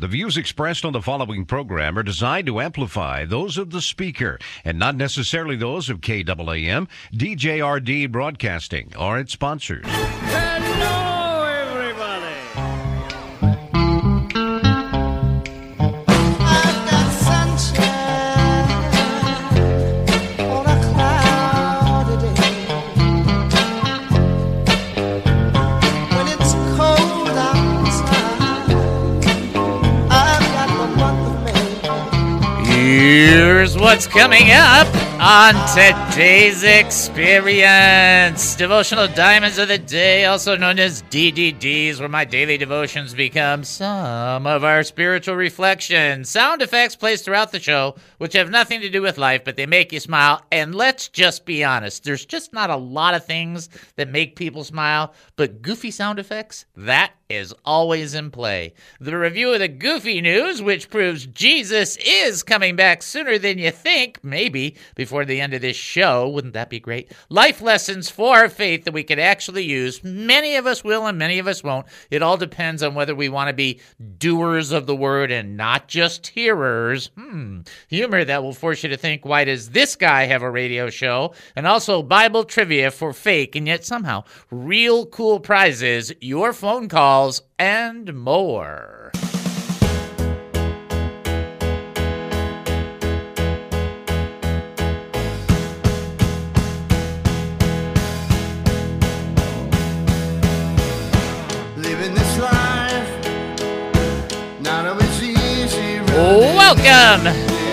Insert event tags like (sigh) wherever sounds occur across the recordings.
The views expressed on the following program are designed to amplify those of the speaker and not necessarily those of KAAM, DJRD Broadcasting, or its sponsors. Coming up on today's experience. Devotional Diamonds of the Day, also known as DDDs, where my daily devotions become some of our spiritual reflections. Sound effects placed throughout the show, which have nothing to do with life, but they make you smile. And let's just be honest, there's just not a lot of things that make people smile, but goofy sound effects, that is always in play. The review of the goofy news, which proves Jesus is coming back sooner than you think, maybe before the end of this show. Wouldn't that be great? Life lessons for our faith that we could actually use. Many of us will and many of us won't. It all depends on whether we want to be doers of the word and not just hearers. Hmm. Humor that will force you to think, why does this guy have a radio show? And also Bible trivia for fake and yet somehow real cool prizes, your phone calls, and more. Living this life, not always easy. Welcome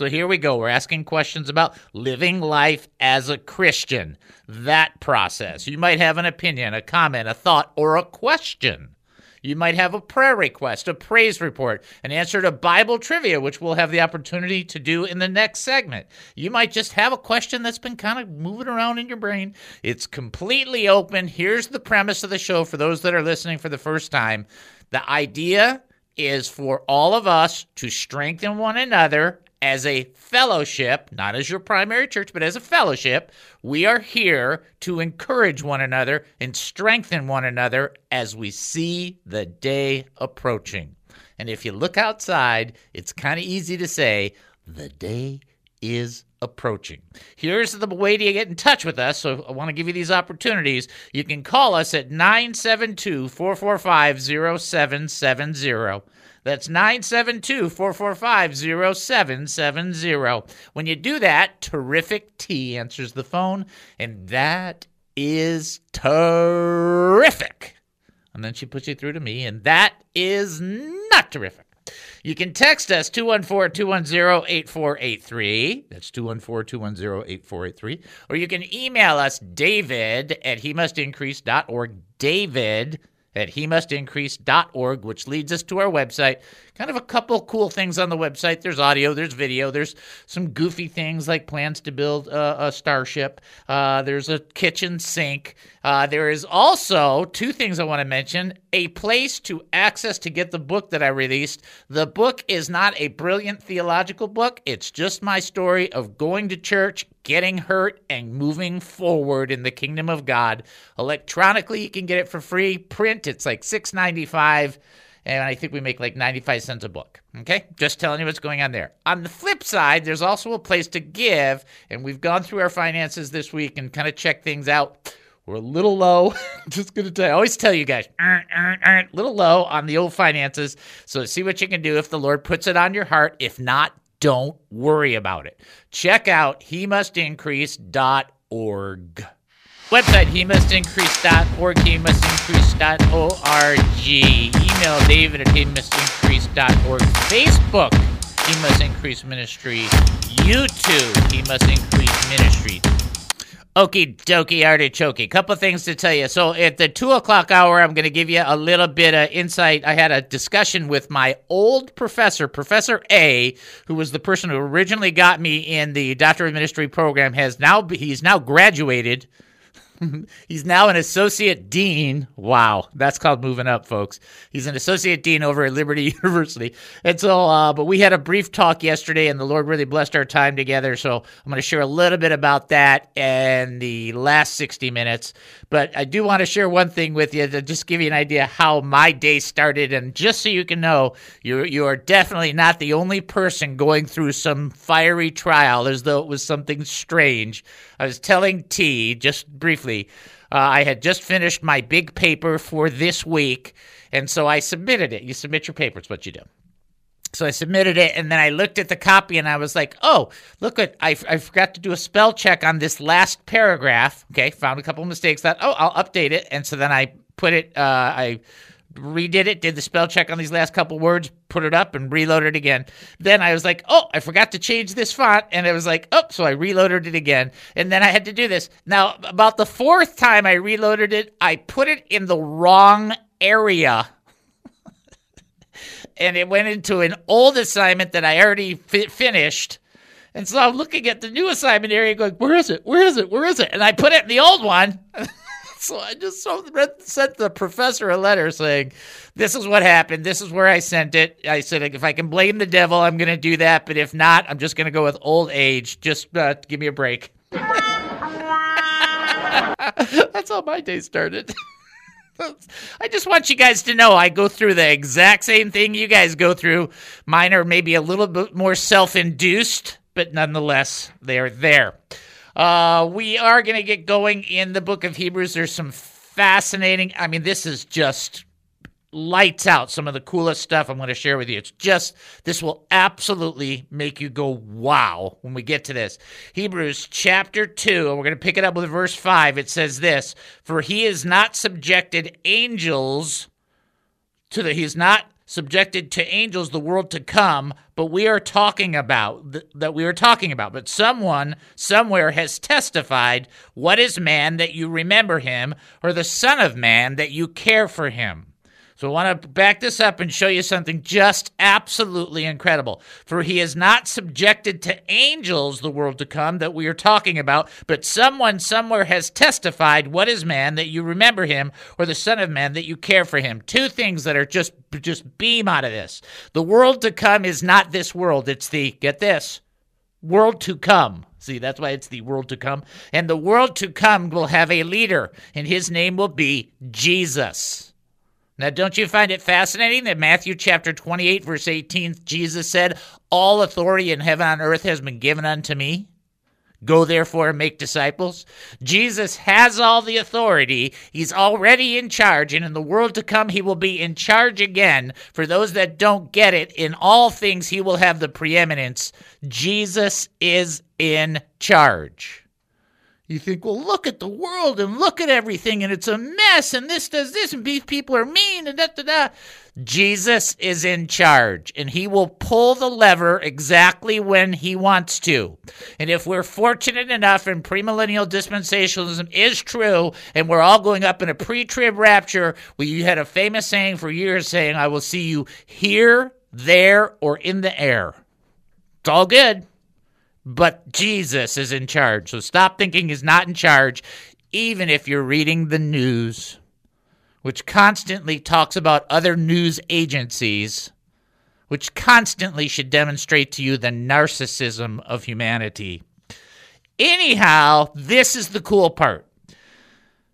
So here we go. We're asking questions about living life as a Christian. That process. You might have an opinion, a comment, a thought, or a question. You might have a prayer request, a praise report, an answer to Bible trivia, which we'll have the opportunity to do in the next segment. You might just have a question that's been kind of moving around in your brain. It's completely open. Here's the premise of the show for those that are listening for the first time. The idea is for all of us to strengthen one another as a fellowship, not as your primary church, but as a fellowship. We are here to encourage one another and strengthen one another as we see the day approaching. And if you look outside, it's kind of easy to say, the day is approaching. Here's the way to get in touch with us. So I want to give you these opportunities. You can call us at 972 445 0770. That's 972 445 0770. When you do that, Terrific T answers the phone, and that is terrific. And then she puts you through to me, and that is not terrific. You can text us 214 210 8483. That's 214 210 8483. Or you can email us david at he must increase.org. David at he must increase.org, which leads us to our website. Kind of a couple cool things on the website. There's audio, there's video, there's some goofy things like plans to build a, a starship. Uh, there's a kitchen sink. Uh, there is also two things I want to mention a place to access to get the book that I released. The book is not a brilliant theological book, it's just my story of going to church, getting hurt, and moving forward in the kingdom of God. Electronically, you can get it for free. Print, it's like $6.95 and I think we make like 95 cents a book. Okay? Just telling you what's going on there. On the flip side, there's also a place to give, and we've gone through our finances this week and kind of checked things out. We're a little low. (laughs) Just gonna tell you, I always tell you guys, a little low on the old finances. So see what you can do if the Lord puts it on your heart. If not, don't worry about it. Check out he must increase.org. Website, he must increase.org, he must increase.org. Email David at he must increase.org. Facebook, he must increase ministry. YouTube, he must increase ministry. Okie dokie artichoke. Couple things to tell you. So at the two o'clock hour, I'm going to give you a little bit of insight. I had a discussion with my old professor, Professor A, who was the person who originally got me in the Doctor of Ministry program. Has now he's now graduated. (laughs) He's now an associate dean. Wow, that's called moving up, folks. He's an associate dean over at Liberty (laughs) University. And so, uh, but we had a brief talk yesterday, and the Lord really blessed our time together. So I'm going to share a little bit about that in the last 60 minutes. But I do want to share one thing with you to just give you an idea how my day started, and just so you can know, you you are definitely not the only person going through some fiery trial as though it was something strange. I was telling T just briefly. Uh, I had just finished my big paper for this week, and so I submitted it. You submit your paper, it's what you do. So I submitted it, and then I looked at the copy, and I was like, "Oh, look what I, I forgot to do a spell check on this last paragraph." Okay, found a couple mistakes. That oh, I'll update it, and so then I put it. Uh, I redid it, did the spell check on these last couple words, put it up, and reloaded it again. Then I was like, "Oh, I forgot to change this font," and it was like, "Oh," so I reloaded it again, and then I had to do this. Now, about the fourth time I reloaded it, I put it in the wrong area (laughs) and it went into an old assignment that I already fi- finished. And so I'm looking at the new assignment area going, where is it? Where is it? Where is it? And I put it in the old one. (laughs) so I just sent the professor a letter saying, this is what happened. This is where I sent it. I said, if I can blame the devil, I'm going to do that. But if not, I'm just going to go with old age. Just uh, give me a break. (laughs) That's how my day started. (laughs) I just want you guys to know I go through the exact same thing you guys go through. Mine are maybe a little bit more self induced, but nonetheless, they are there. Uh, we are going to get going in the book of Hebrews. There's some fascinating, I mean, this is just lights out some of the coolest stuff I'm going to share with you. It's just, this will absolutely make you go wow when we get to this. Hebrews chapter 2, and we're going to pick it up with verse 5. It says this For he is not subjected angels to the, he's not subjected to angels the world to come but we are talking about th- that we are talking about. But someone somewhere has testified what is man that you remember him or the son of man that you care for him so I want to back this up and show you something just absolutely incredible. For he is not subjected to angels, the world to come, that we are talking about, but someone somewhere has testified, What is man that you remember him, or the Son of Man that you care for him? Two things that are just just beam out of this. The world to come is not this world. It's the get this world to come. See, that's why it's the world to come. And the world to come will have a leader, and his name will be Jesus. Now, don't you find it fascinating that Matthew chapter 28, verse 18, Jesus said, All authority in heaven and earth has been given unto me? Go therefore and make disciples. Jesus has all the authority. He's already in charge, and in the world to come, he will be in charge again. For those that don't get it, in all things, he will have the preeminence. Jesus is in charge. You think, well, look at the world and look at everything, and it's a mess, and this does this, and these people are mean, and da da da. Jesus is in charge, and he will pull the lever exactly when he wants to. And if we're fortunate enough, and premillennial dispensationalism is true, and we're all going up in a pre trib rapture, you had a famous saying for years saying, I will see you here, there, or in the air. It's all good but Jesus is in charge. So stop thinking he's not in charge, even if you're reading the news, which constantly talks about other news agencies, which constantly should demonstrate to you the narcissism of humanity. Anyhow, this is the cool part.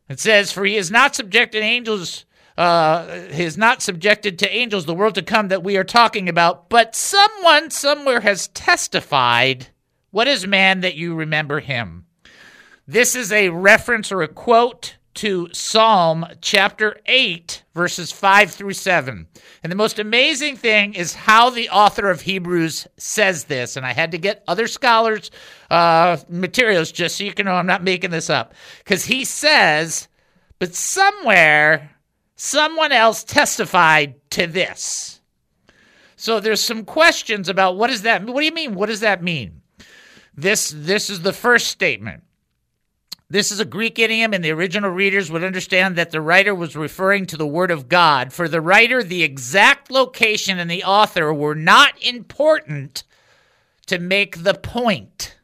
It says, For he is not subjected angels. Uh, is not subjected to angels, the world to come that we are talking about, but someone somewhere has testified what is man that you remember him? This is a reference or a quote to Psalm chapter 8, verses 5 through 7. And the most amazing thing is how the author of Hebrews says this. And I had to get other scholars' uh, materials just so you can know I'm not making this up. Because he says, but somewhere someone else testified to this. So there's some questions about what does that what do you mean? What does that mean? This this is the first statement. This is a Greek idiom, and the original readers would understand that the writer was referring to the Word of God. For the writer, the exact location and the author were not important to make the point.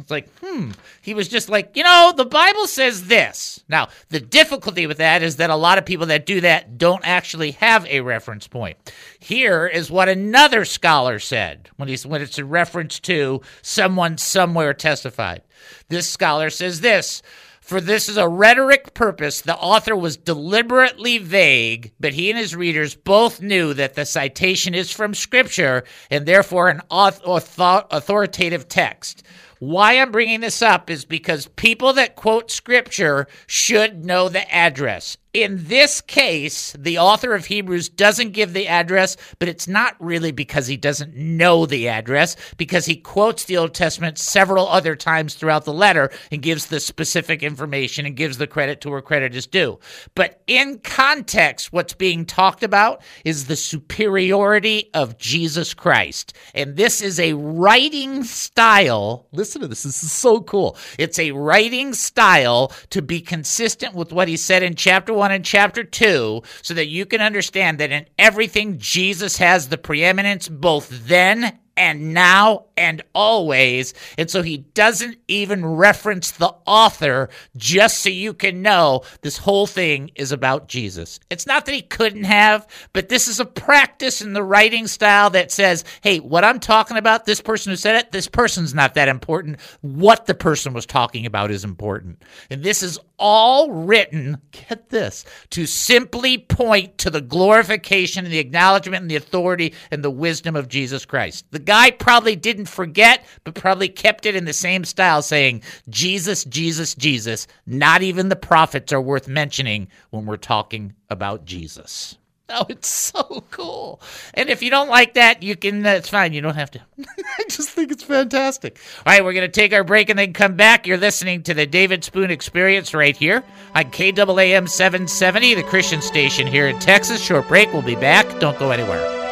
It's like, hmm. He was just like, you know, the Bible says this. Now, the difficulty with that is that a lot of people that do that don't actually have a reference point. Here is what another scholar said when he's when it's a reference to someone somewhere testified. This scholar says this. For this is a rhetoric purpose, the author was deliberately vague, but he and his readers both knew that the citation is from Scripture and therefore an author- authoritative text. Why I'm bringing this up is because people that quote Scripture should know the address. In this case, the author of Hebrews doesn't give the address, but it's not really because he doesn't know the address, because he quotes the Old Testament several other times throughout the letter and gives the specific information and gives the credit to where credit is due. But in context, what's being talked about is the superiority of Jesus Christ. And this is a writing style. Listen to this. This is so cool. It's a writing style to be consistent with what he said in chapter 1 1 and chapter 2 so that you can understand that in everything Jesus has the preeminence both then and now and always. And so he doesn't even reference the author just so you can know this whole thing is about Jesus. It's not that he couldn't have, but this is a practice in the writing style that says, hey, what I'm talking about, this person who said it, this person's not that important. What the person was talking about is important. And this is all written, get this, to simply point to the glorification and the acknowledgement and the authority and the wisdom of Jesus Christ. The guy probably didn't forget, but probably kept it in the same style, saying, Jesus, Jesus, Jesus. Not even the prophets are worth mentioning when we're talking about Jesus. (laughs) Oh, it's so cool. And if you don't like that, you can, that's fine. You don't have to. (laughs) I just think it's fantastic. All right, we're going to take our break and then come back. You're listening to the David Spoon Experience right here on KAAM 770, the Christian station here in Texas. Short break. We'll be back. Don't go anywhere.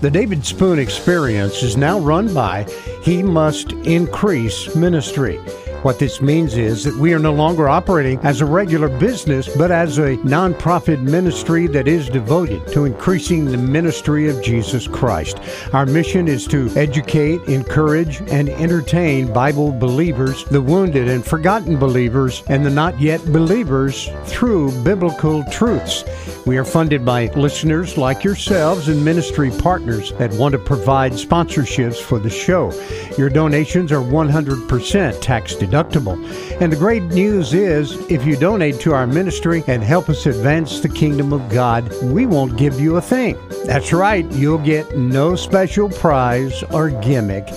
The David Spoon Experience is now run by He Must Increase Ministry. What this means is that we are no longer operating as a regular business, but as a nonprofit ministry that is devoted to increasing the ministry of Jesus Christ. Our mission is to educate, encourage, and entertain Bible believers, the wounded and forgotten believers, and the not yet believers through biblical truths. We are funded by listeners like yourselves and ministry partners that want to provide sponsorships for the show. Your donations are 100% tax deductible deductible. And the great news is if you donate to our ministry and help us advance the kingdom of God, we won't give you a thing. That's right, you'll get no special prize or gimmick.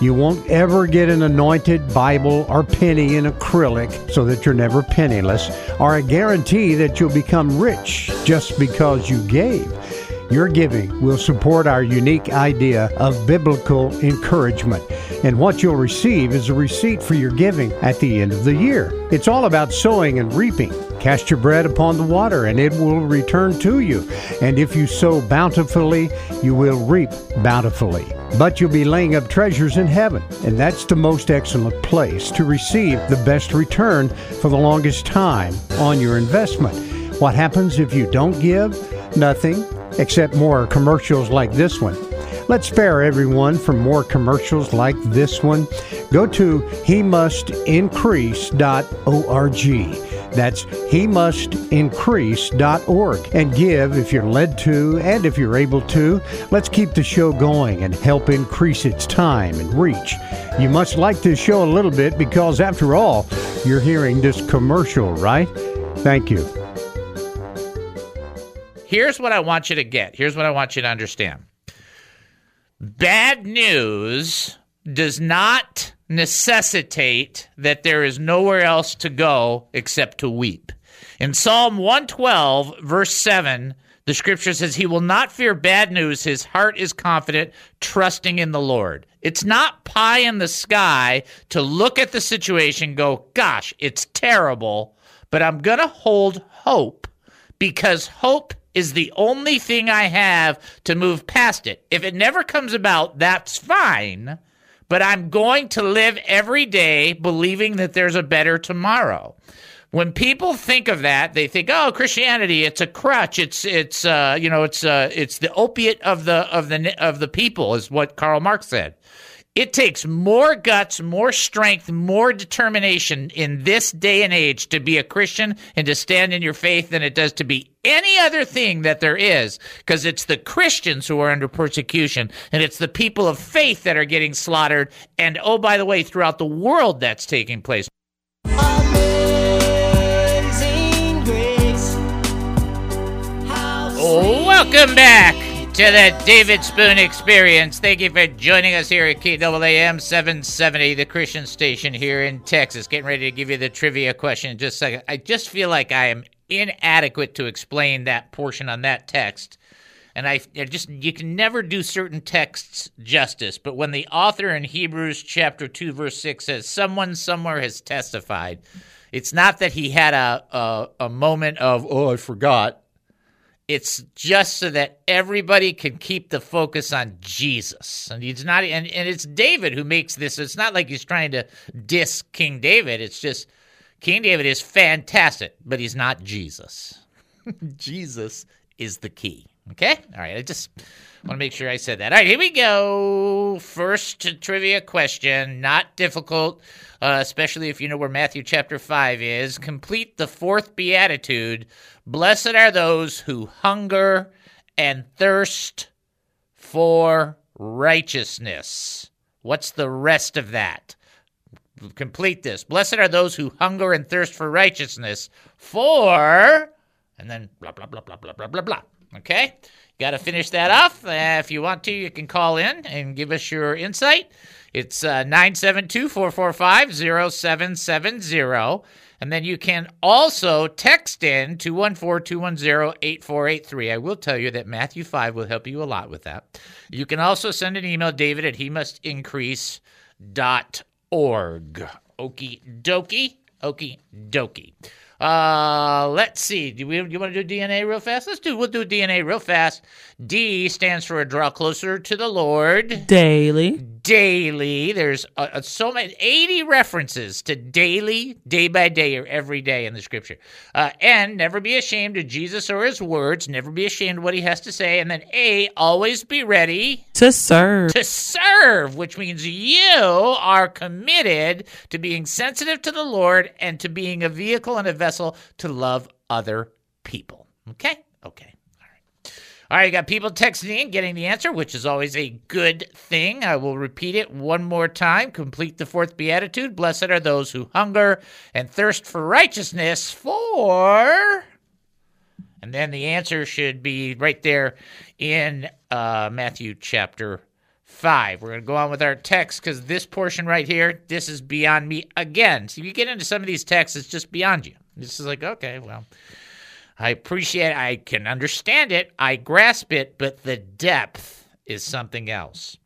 You won't ever get an anointed Bible or penny in acrylic so that you're never penniless, or a guarantee that you'll become rich just because you gave. Your giving will support our unique idea of biblical encouragement. And what you'll receive is a receipt for your giving at the end of the year. It's all about sowing and reaping. Cast your bread upon the water, and it will return to you. And if you sow bountifully, you will reap bountifully. But you'll be laying up treasures in heaven, and that's the most excellent place to receive the best return for the longest time on your investment. What happens if you don't give? Nothing except more commercials like this one. Let's spare everyone from more commercials like this one. Go to he must increase.org. That's he must increase.org and give if you're led to and if you're able to. Let's keep the show going and help increase its time and reach. You must like this show a little bit because, after all, you're hearing this commercial, right? Thank you. Here's what I want you to get. Here's what I want you to understand. Bad news does not necessitate that there is nowhere else to go except to weep. In Psalm 112, verse 7, the scripture says, He will not fear bad news. His heart is confident, trusting in the Lord. It's not pie in the sky to look at the situation, go, Gosh, it's terrible, but I'm going to hold hope because hope is the only thing I have to move past it. If it never comes about, that's fine, but I'm going to live every day believing that there's a better tomorrow. when people think of that, they think, "Oh, Christianity, it's a crutch. It's it's uh, you know, it's uh, it's the opiate of the of the of the people," is what Karl Marx said. It takes more guts, more strength, more determination in this day and age to be a Christian and to stand in your faith than it does to be any other thing that there is, because it's the Christians who are under persecution and it's the people of faith that are getting slaughtered. And oh, by the way, throughout the world that's taking place. Amazing grace. Welcome back to the David Spoon Experience. Thank you for joining us here at KAAM 770, the Christian station here in Texas. Getting ready to give you the trivia question in just a second. I just feel like I am inadequate to explain that portion on that text. And I, I just, you can never do certain texts justice. But when the author in Hebrews chapter 2, verse 6 says, Someone somewhere has testified, it's not that he had a, a, a moment of, oh, I forgot. It's just so that everybody can keep the focus on Jesus. And he's not and, and it's David who makes this. It's not like he's trying to diss King David. It's just King David is fantastic, but he's not Jesus. (laughs) Jesus is the key. Okay? All right. I just want to make sure I said that. All right, here we go. First trivia question. Not difficult, uh, especially if you know where Matthew chapter 5 is. Complete the fourth beatitude. Blessed are those who hunger and thirst for righteousness. What's the rest of that? Complete this. Blessed are those who hunger and thirst for righteousness, for, and then blah, blah, blah, blah, blah, blah, blah, blah. Okay? Got to finish that off. Uh, if you want to, you can call in and give us your insight. It's uh, 972 445 0770. And then you can also text in 214 210 8483. I will tell you that Matthew 5 will help you a lot with that. You can also send an email, david at he must increase dot org. Okie dokie. Okie dokie. Uh, let's see. Do we? Do you want to do DNA real fast? Let's do. We'll do DNA real fast. D stands for a draw closer to the Lord Daily. Daily. There's uh, uh, so many, 80 references to daily, day by day, or every day in the scripture. Uh, and never be ashamed of Jesus or his words. Never be ashamed of what he has to say. And then A, always be ready To serve. to serve, which means you are committed to being sensitive to the Lord and to being a vehicle and a vessel to love other people. Okay? Okay. All right. You got people texting in, getting the answer, which is always a good thing. I will repeat it one more time. Complete the fourth beatitude. Blessed are those who hunger and thirst for righteousness, for. And then the answer should be right there in uh, Matthew chapter 5. We're going to go on with our text because this portion right here, this is beyond me again. So if you get into some of these texts, it's just beyond you. This is like, okay, well, I appreciate I can understand it, I grasp it, but the depth is something else.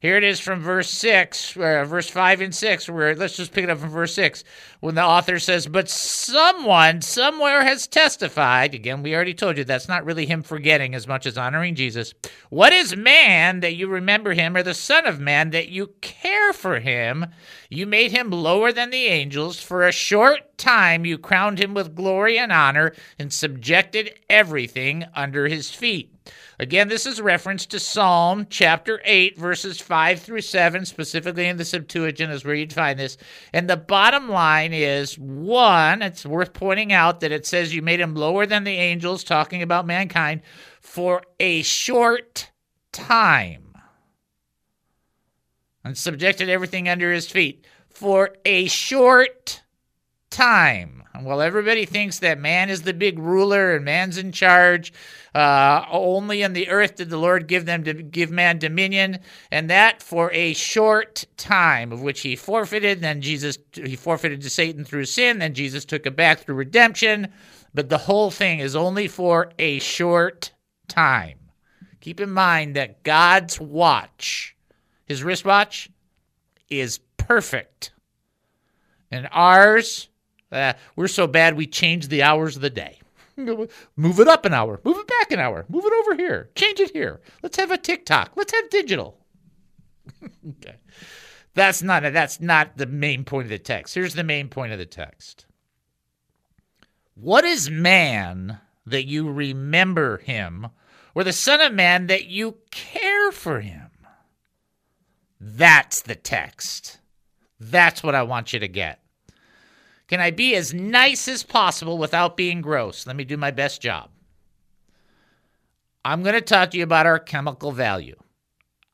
Here it is from verse 6, uh, verse 5 and 6, where let's just pick it up from verse 6, when the author says, But someone somewhere has testified. Again, we already told you that's not really him forgetting as much as honoring Jesus. What is man that you remember him, or the Son of Man that you care for him? You made him lower than the angels. For a short time you crowned him with glory and honor and subjected everything under his feet. Again, this is reference to Psalm chapter 8, verses 5 through 7, specifically in the Septuagint, is where you'd find this. And the bottom line is one, it's worth pointing out that it says you made him lower than the angels, talking about mankind, for a short time, and subjected everything under his feet for a short time. While everybody thinks that man is the big ruler and man's in charge, uh, only in the earth did the Lord give them to give man dominion, and that for a short time, of which he forfeited. Then Jesus he forfeited to Satan through sin. Then Jesus took it back through redemption. But the whole thing is only for a short time. Keep in mind that God's watch, his wristwatch, is perfect, and ours uh, we're so bad we change the hours of the day. Move it up an hour. Move it back an hour. Move it over here. Change it here. Let's have a TikTok. Let's have digital. (laughs) okay. That's not that's not the main point of the text. Here's the main point of the text. What is man that you remember him, or the Son of Man that you care for him? That's the text. That's what I want you to get. Can I be as nice as possible without being gross? Let me do my best job. I'm going to talk to you about our chemical value.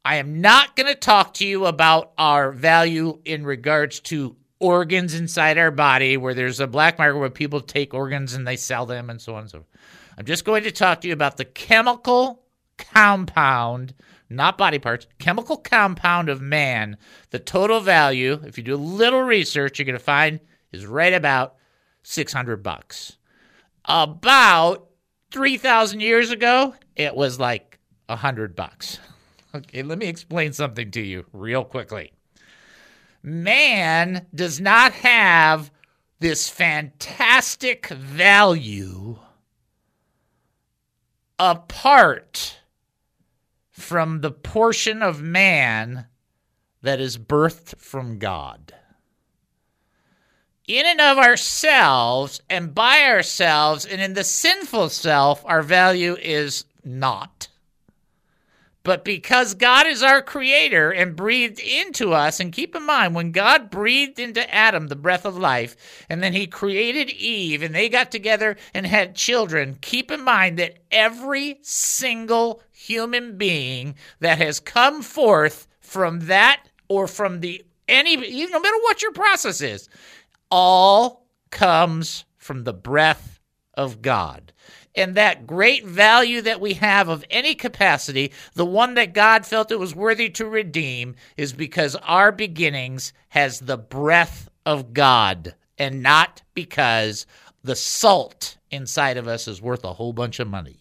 I am not going to talk to you about our value in regards to organs inside our body, where there's a black market where people take organs and they sell them and so on and so forth. I'm just going to talk to you about the chemical compound, not body parts, chemical compound of man. The total value, if you do a little research, you're going to find is right about 600 bucks. About 3,000 years ago, it was like 100 bucks. (laughs) Okay, let me explain something to you real quickly. Man does not have this fantastic value apart from the portion of man that is birthed from God. In and of ourselves and by ourselves and in the sinful self, our value is not. But because God is our creator and breathed into us, and keep in mind, when God breathed into Adam the breath of life, and then he created Eve, and they got together and had children, keep in mind that every single human being that has come forth from that or from the any, no matter what your process is, all comes from the breath of God and that great value that we have of any capacity, the one that God felt it was worthy to redeem, is because our beginnings has the breath of God and not because the salt inside of us is worth a whole bunch of money.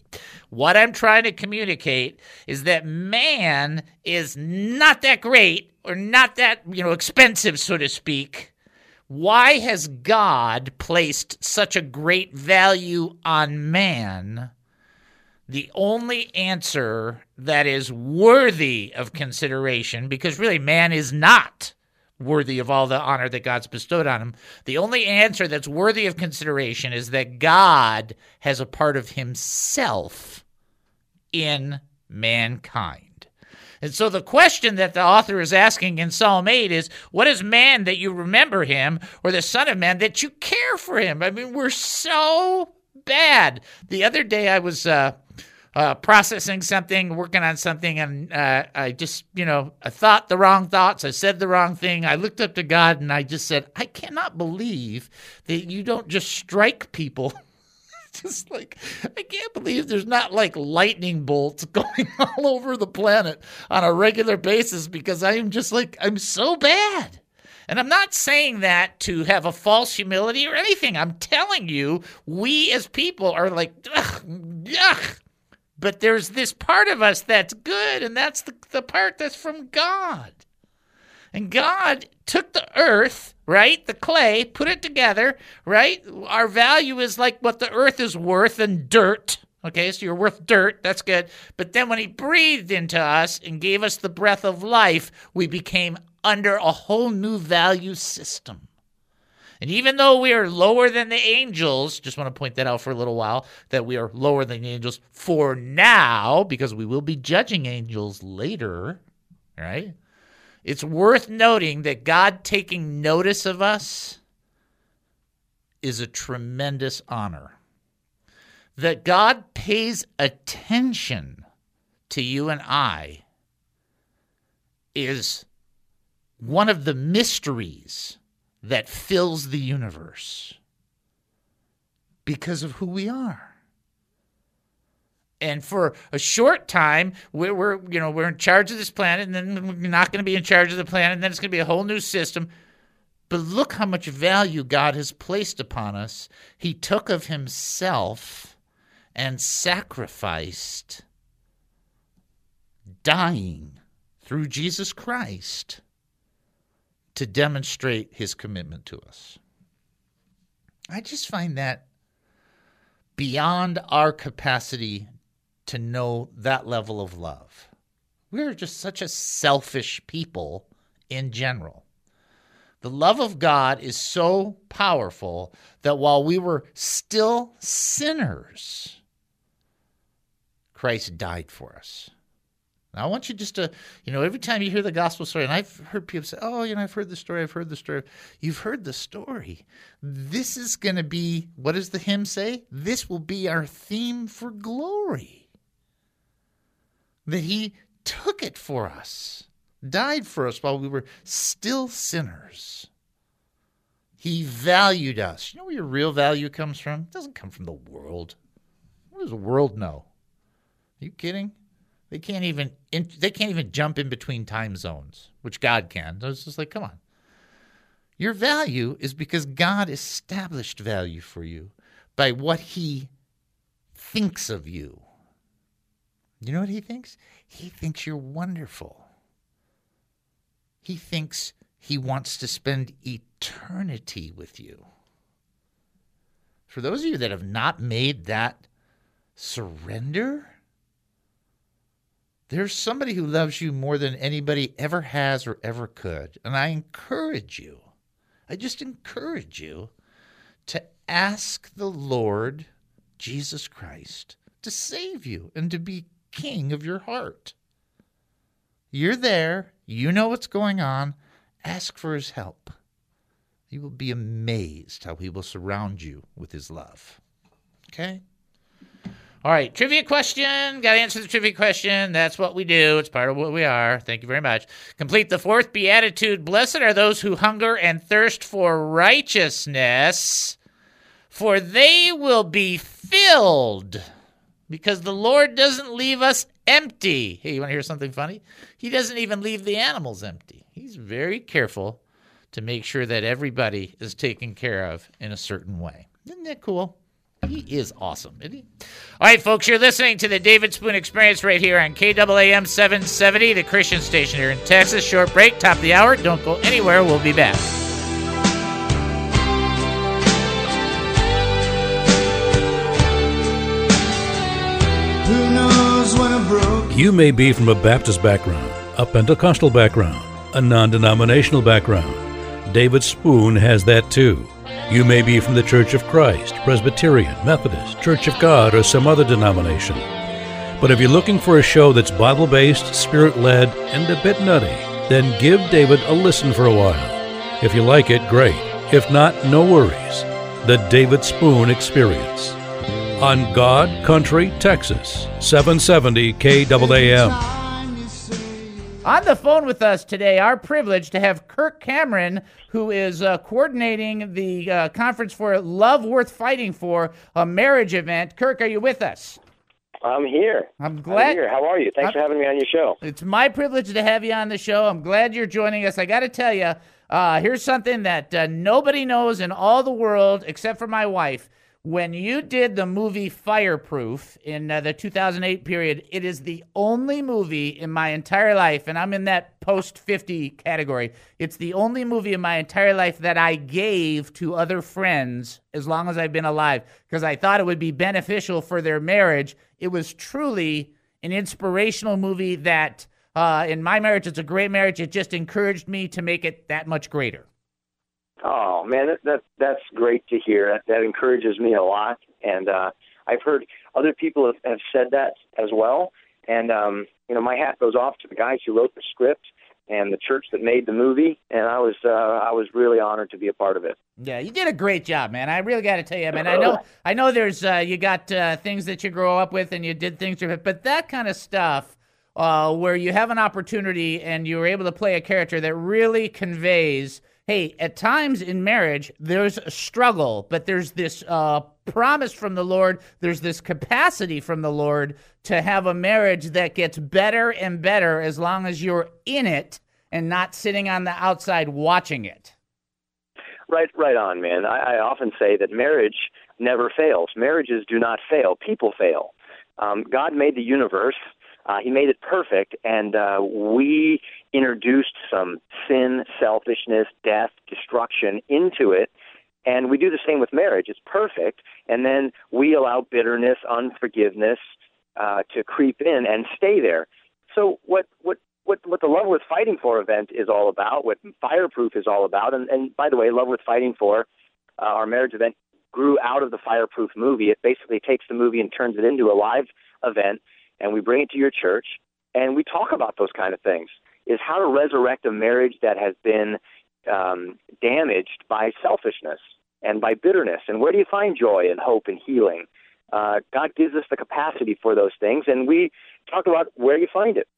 What I'm trying to communicate is that man is not that great or not that, you know, expensive so to speak why has God placed such a great value on man? The only answer that is worthy of consideration, because really man is not worthy of all the honor that God's bestowed on him. The only answer that's worthy of consideration is that God has a part of himself in mankind. And so the question that the author is asking in Psalm 8 is what is man that you remember him, or the Son of Man that you care for him? I mean, we're so bad. The other day I was. Uh, uh, processing something, working on something, and uh, I just, you know, I thought the wrong thoughts. I said the wrong thing. I looked up to God and I just said, I cannot believe that you don't just strike people (laughs) (laughs) just like I can't believe there's not like lightning bolts (laughs) going all over the planet on a regular basis because I am just like I'm so bad. And I'm not saying that to have a false humility or anything. I'm telling you, we as people are like, ugh. But there's this part of us that's good, and that's the, the part that's from God. And God took the earth, right? The clay, put it together, right? Our value is like what the earth is worth and dirt. Okay, so you're worth dirt. That's good. But then when he breathed into us and gave us the breath of life, we became under a whole new value system. And even though we are lower than the angels, just want to point that out for a little while, that we are lower than the angels for now, because we will be judging angels later, right? It's worth noting that God taking notice of us is a tremendous honor. That God pays attention to you and I is one of the mysteries that fills the universe because of who we are and for a short time we're, we're, you know we're in charge of this planet and then we're not going to be in charge of the planet and then it's going to be a whole new system. But look how much value god has placed upon us. He took of himself and sacrificed dying through jesus christ to demonstrate his commitment to us. I just find that beyond our capacity to know that level of love. We're just such a selfish people in general. The love of God is so powerful that while we were still sinners, Christ died for us. Now, I want you just to, you know, every time you hear the gospel story, and I've heard people say, oh, you know, I've heard the story, I've heard the story. You've heard the story. This is going to be, what does the hymn say? This will be our theme for glory. That he took it for us, died for us while we were still sinners. He valued us. You know where your real value comes from? It doesn't come from the world. What does the world know? Are you kidding? They can't even they can't even jump in between time zones, which God can. So it's just like, come on. Your value is because God established value for you by what he thinks of you. You know what he thinks? He thinks you're wonderful. He thinks he wants to spend eternity with you. For those of you that have not made that surrender, there's somebody who loves you more than anybody ever has or ever could. And I encourage you, I just encourage you to ask the Lord Jesus Christ to save you and to be king of your heart. You're there, you know what's going on. Ask for his help. You will be amazed how he will surround you with his love. Okay? All right, trivia question. Got to answer the trivia question. That's what we do. It's part of what we are. Thank you very much. Complete the fourth beatitude. Blessed are those who hunger and thirst for righteousness, for they will be filled. Because the Lord doesn't leave us empty. Hey, you want to hear something funny? He doesn't even leave the animals empty. He's very careful to make sure that everybody is taken care of in a certain way. Isn't that cool? He is awesome, isn't he? All right, folks, you're listening to the David Spoon Experience right here on KAAM 770, the Christian station here in Texas. Short break, top of the hour. Don't go anywhere. We'll be back. You may be from a Baptist background, a Pentecostal background, a non denominational background. David Spoon has that too. You may be from the Church of Christ, Presbyterian, Methodist, Church of God, or some other denomination. But if you're looking for a show that's Bible based, spirit led, and a bit nutty, then give David a listen for a while. If you like it, great. If not, no worries. The David Spoon Experience. On God Country, Texas, 770 KAAM. time you say On the phone with us today, our privilege to have Kirk Cameron, who is uh, coordinating the uh, conference for Love Worth Fighting For, a marriage event. Kirk, are you with us? I'm here. I'm glad. I'm here. How are you? Thanks I'm- for having me on your show. It's my privilege to have you on the show. I'm glad you're joining us. I got to tell you, uh, here's something that uh, nobody knows in all the world except for my wife. When you did the movie Fireproof in uh, the 2008 period, it is the only movie in my entire life, and I'm in that post 50 category. It's the only movie in my entire life that I gave to other friends as long as I've been alive because I thought it would be beneficial for their marriage. It was truly an inspirational movie that uh, in my marriage it's a great marriage it just encouraged me to make it that much greater Oh man, that, that that's great to hear. That that encourages me a lot, and uh, I've heard other people have, have said that as well. And um, you know, my hat goes off to the guys who wrote the script and the church that made the movie. And I was uh, I was really honored to be a part of it. yeah you did a great job man i really got to tell you I man i know i know there's uh, you got uh, things that you grow up with and you did things with but that kind of stuff uh, where you have an opportunity and you were able to play a character that really conveys hey at times in marriage there's a struggle but there's this uh, promise from the lord there's this capacity from the lord to have a marriage that gets better and better as long as you're in it and not sitting on the outside watching it Right, right on, man. I, I often say that marriage never fails. Marriages do not fail. People fail. Um, God made the universe. Uh, he made it perfect, and uh, we introduced some sin, selfishness, death, destruction into it. And we do the same with marriage. It's perfect, and then we allow bitterness, unforgiveness uh, to creep in and stay there. So what what what what the Love Worth Fighting For event is all about, what Fireproof is all about, and, and by the way, Love Worth Fighting For, uh, our marriage event grew out of the Fireproof movie. It basically takes the movie and turns it into a live event, and we bring it to your church, and we talk about those kind of things. Is how to resurrect a marriage that has been um, damaged by selfishness and by bitterness, and where do you find joy and hope and healing? Uh, God gives us the capacity for those things, and we talk about where you find it.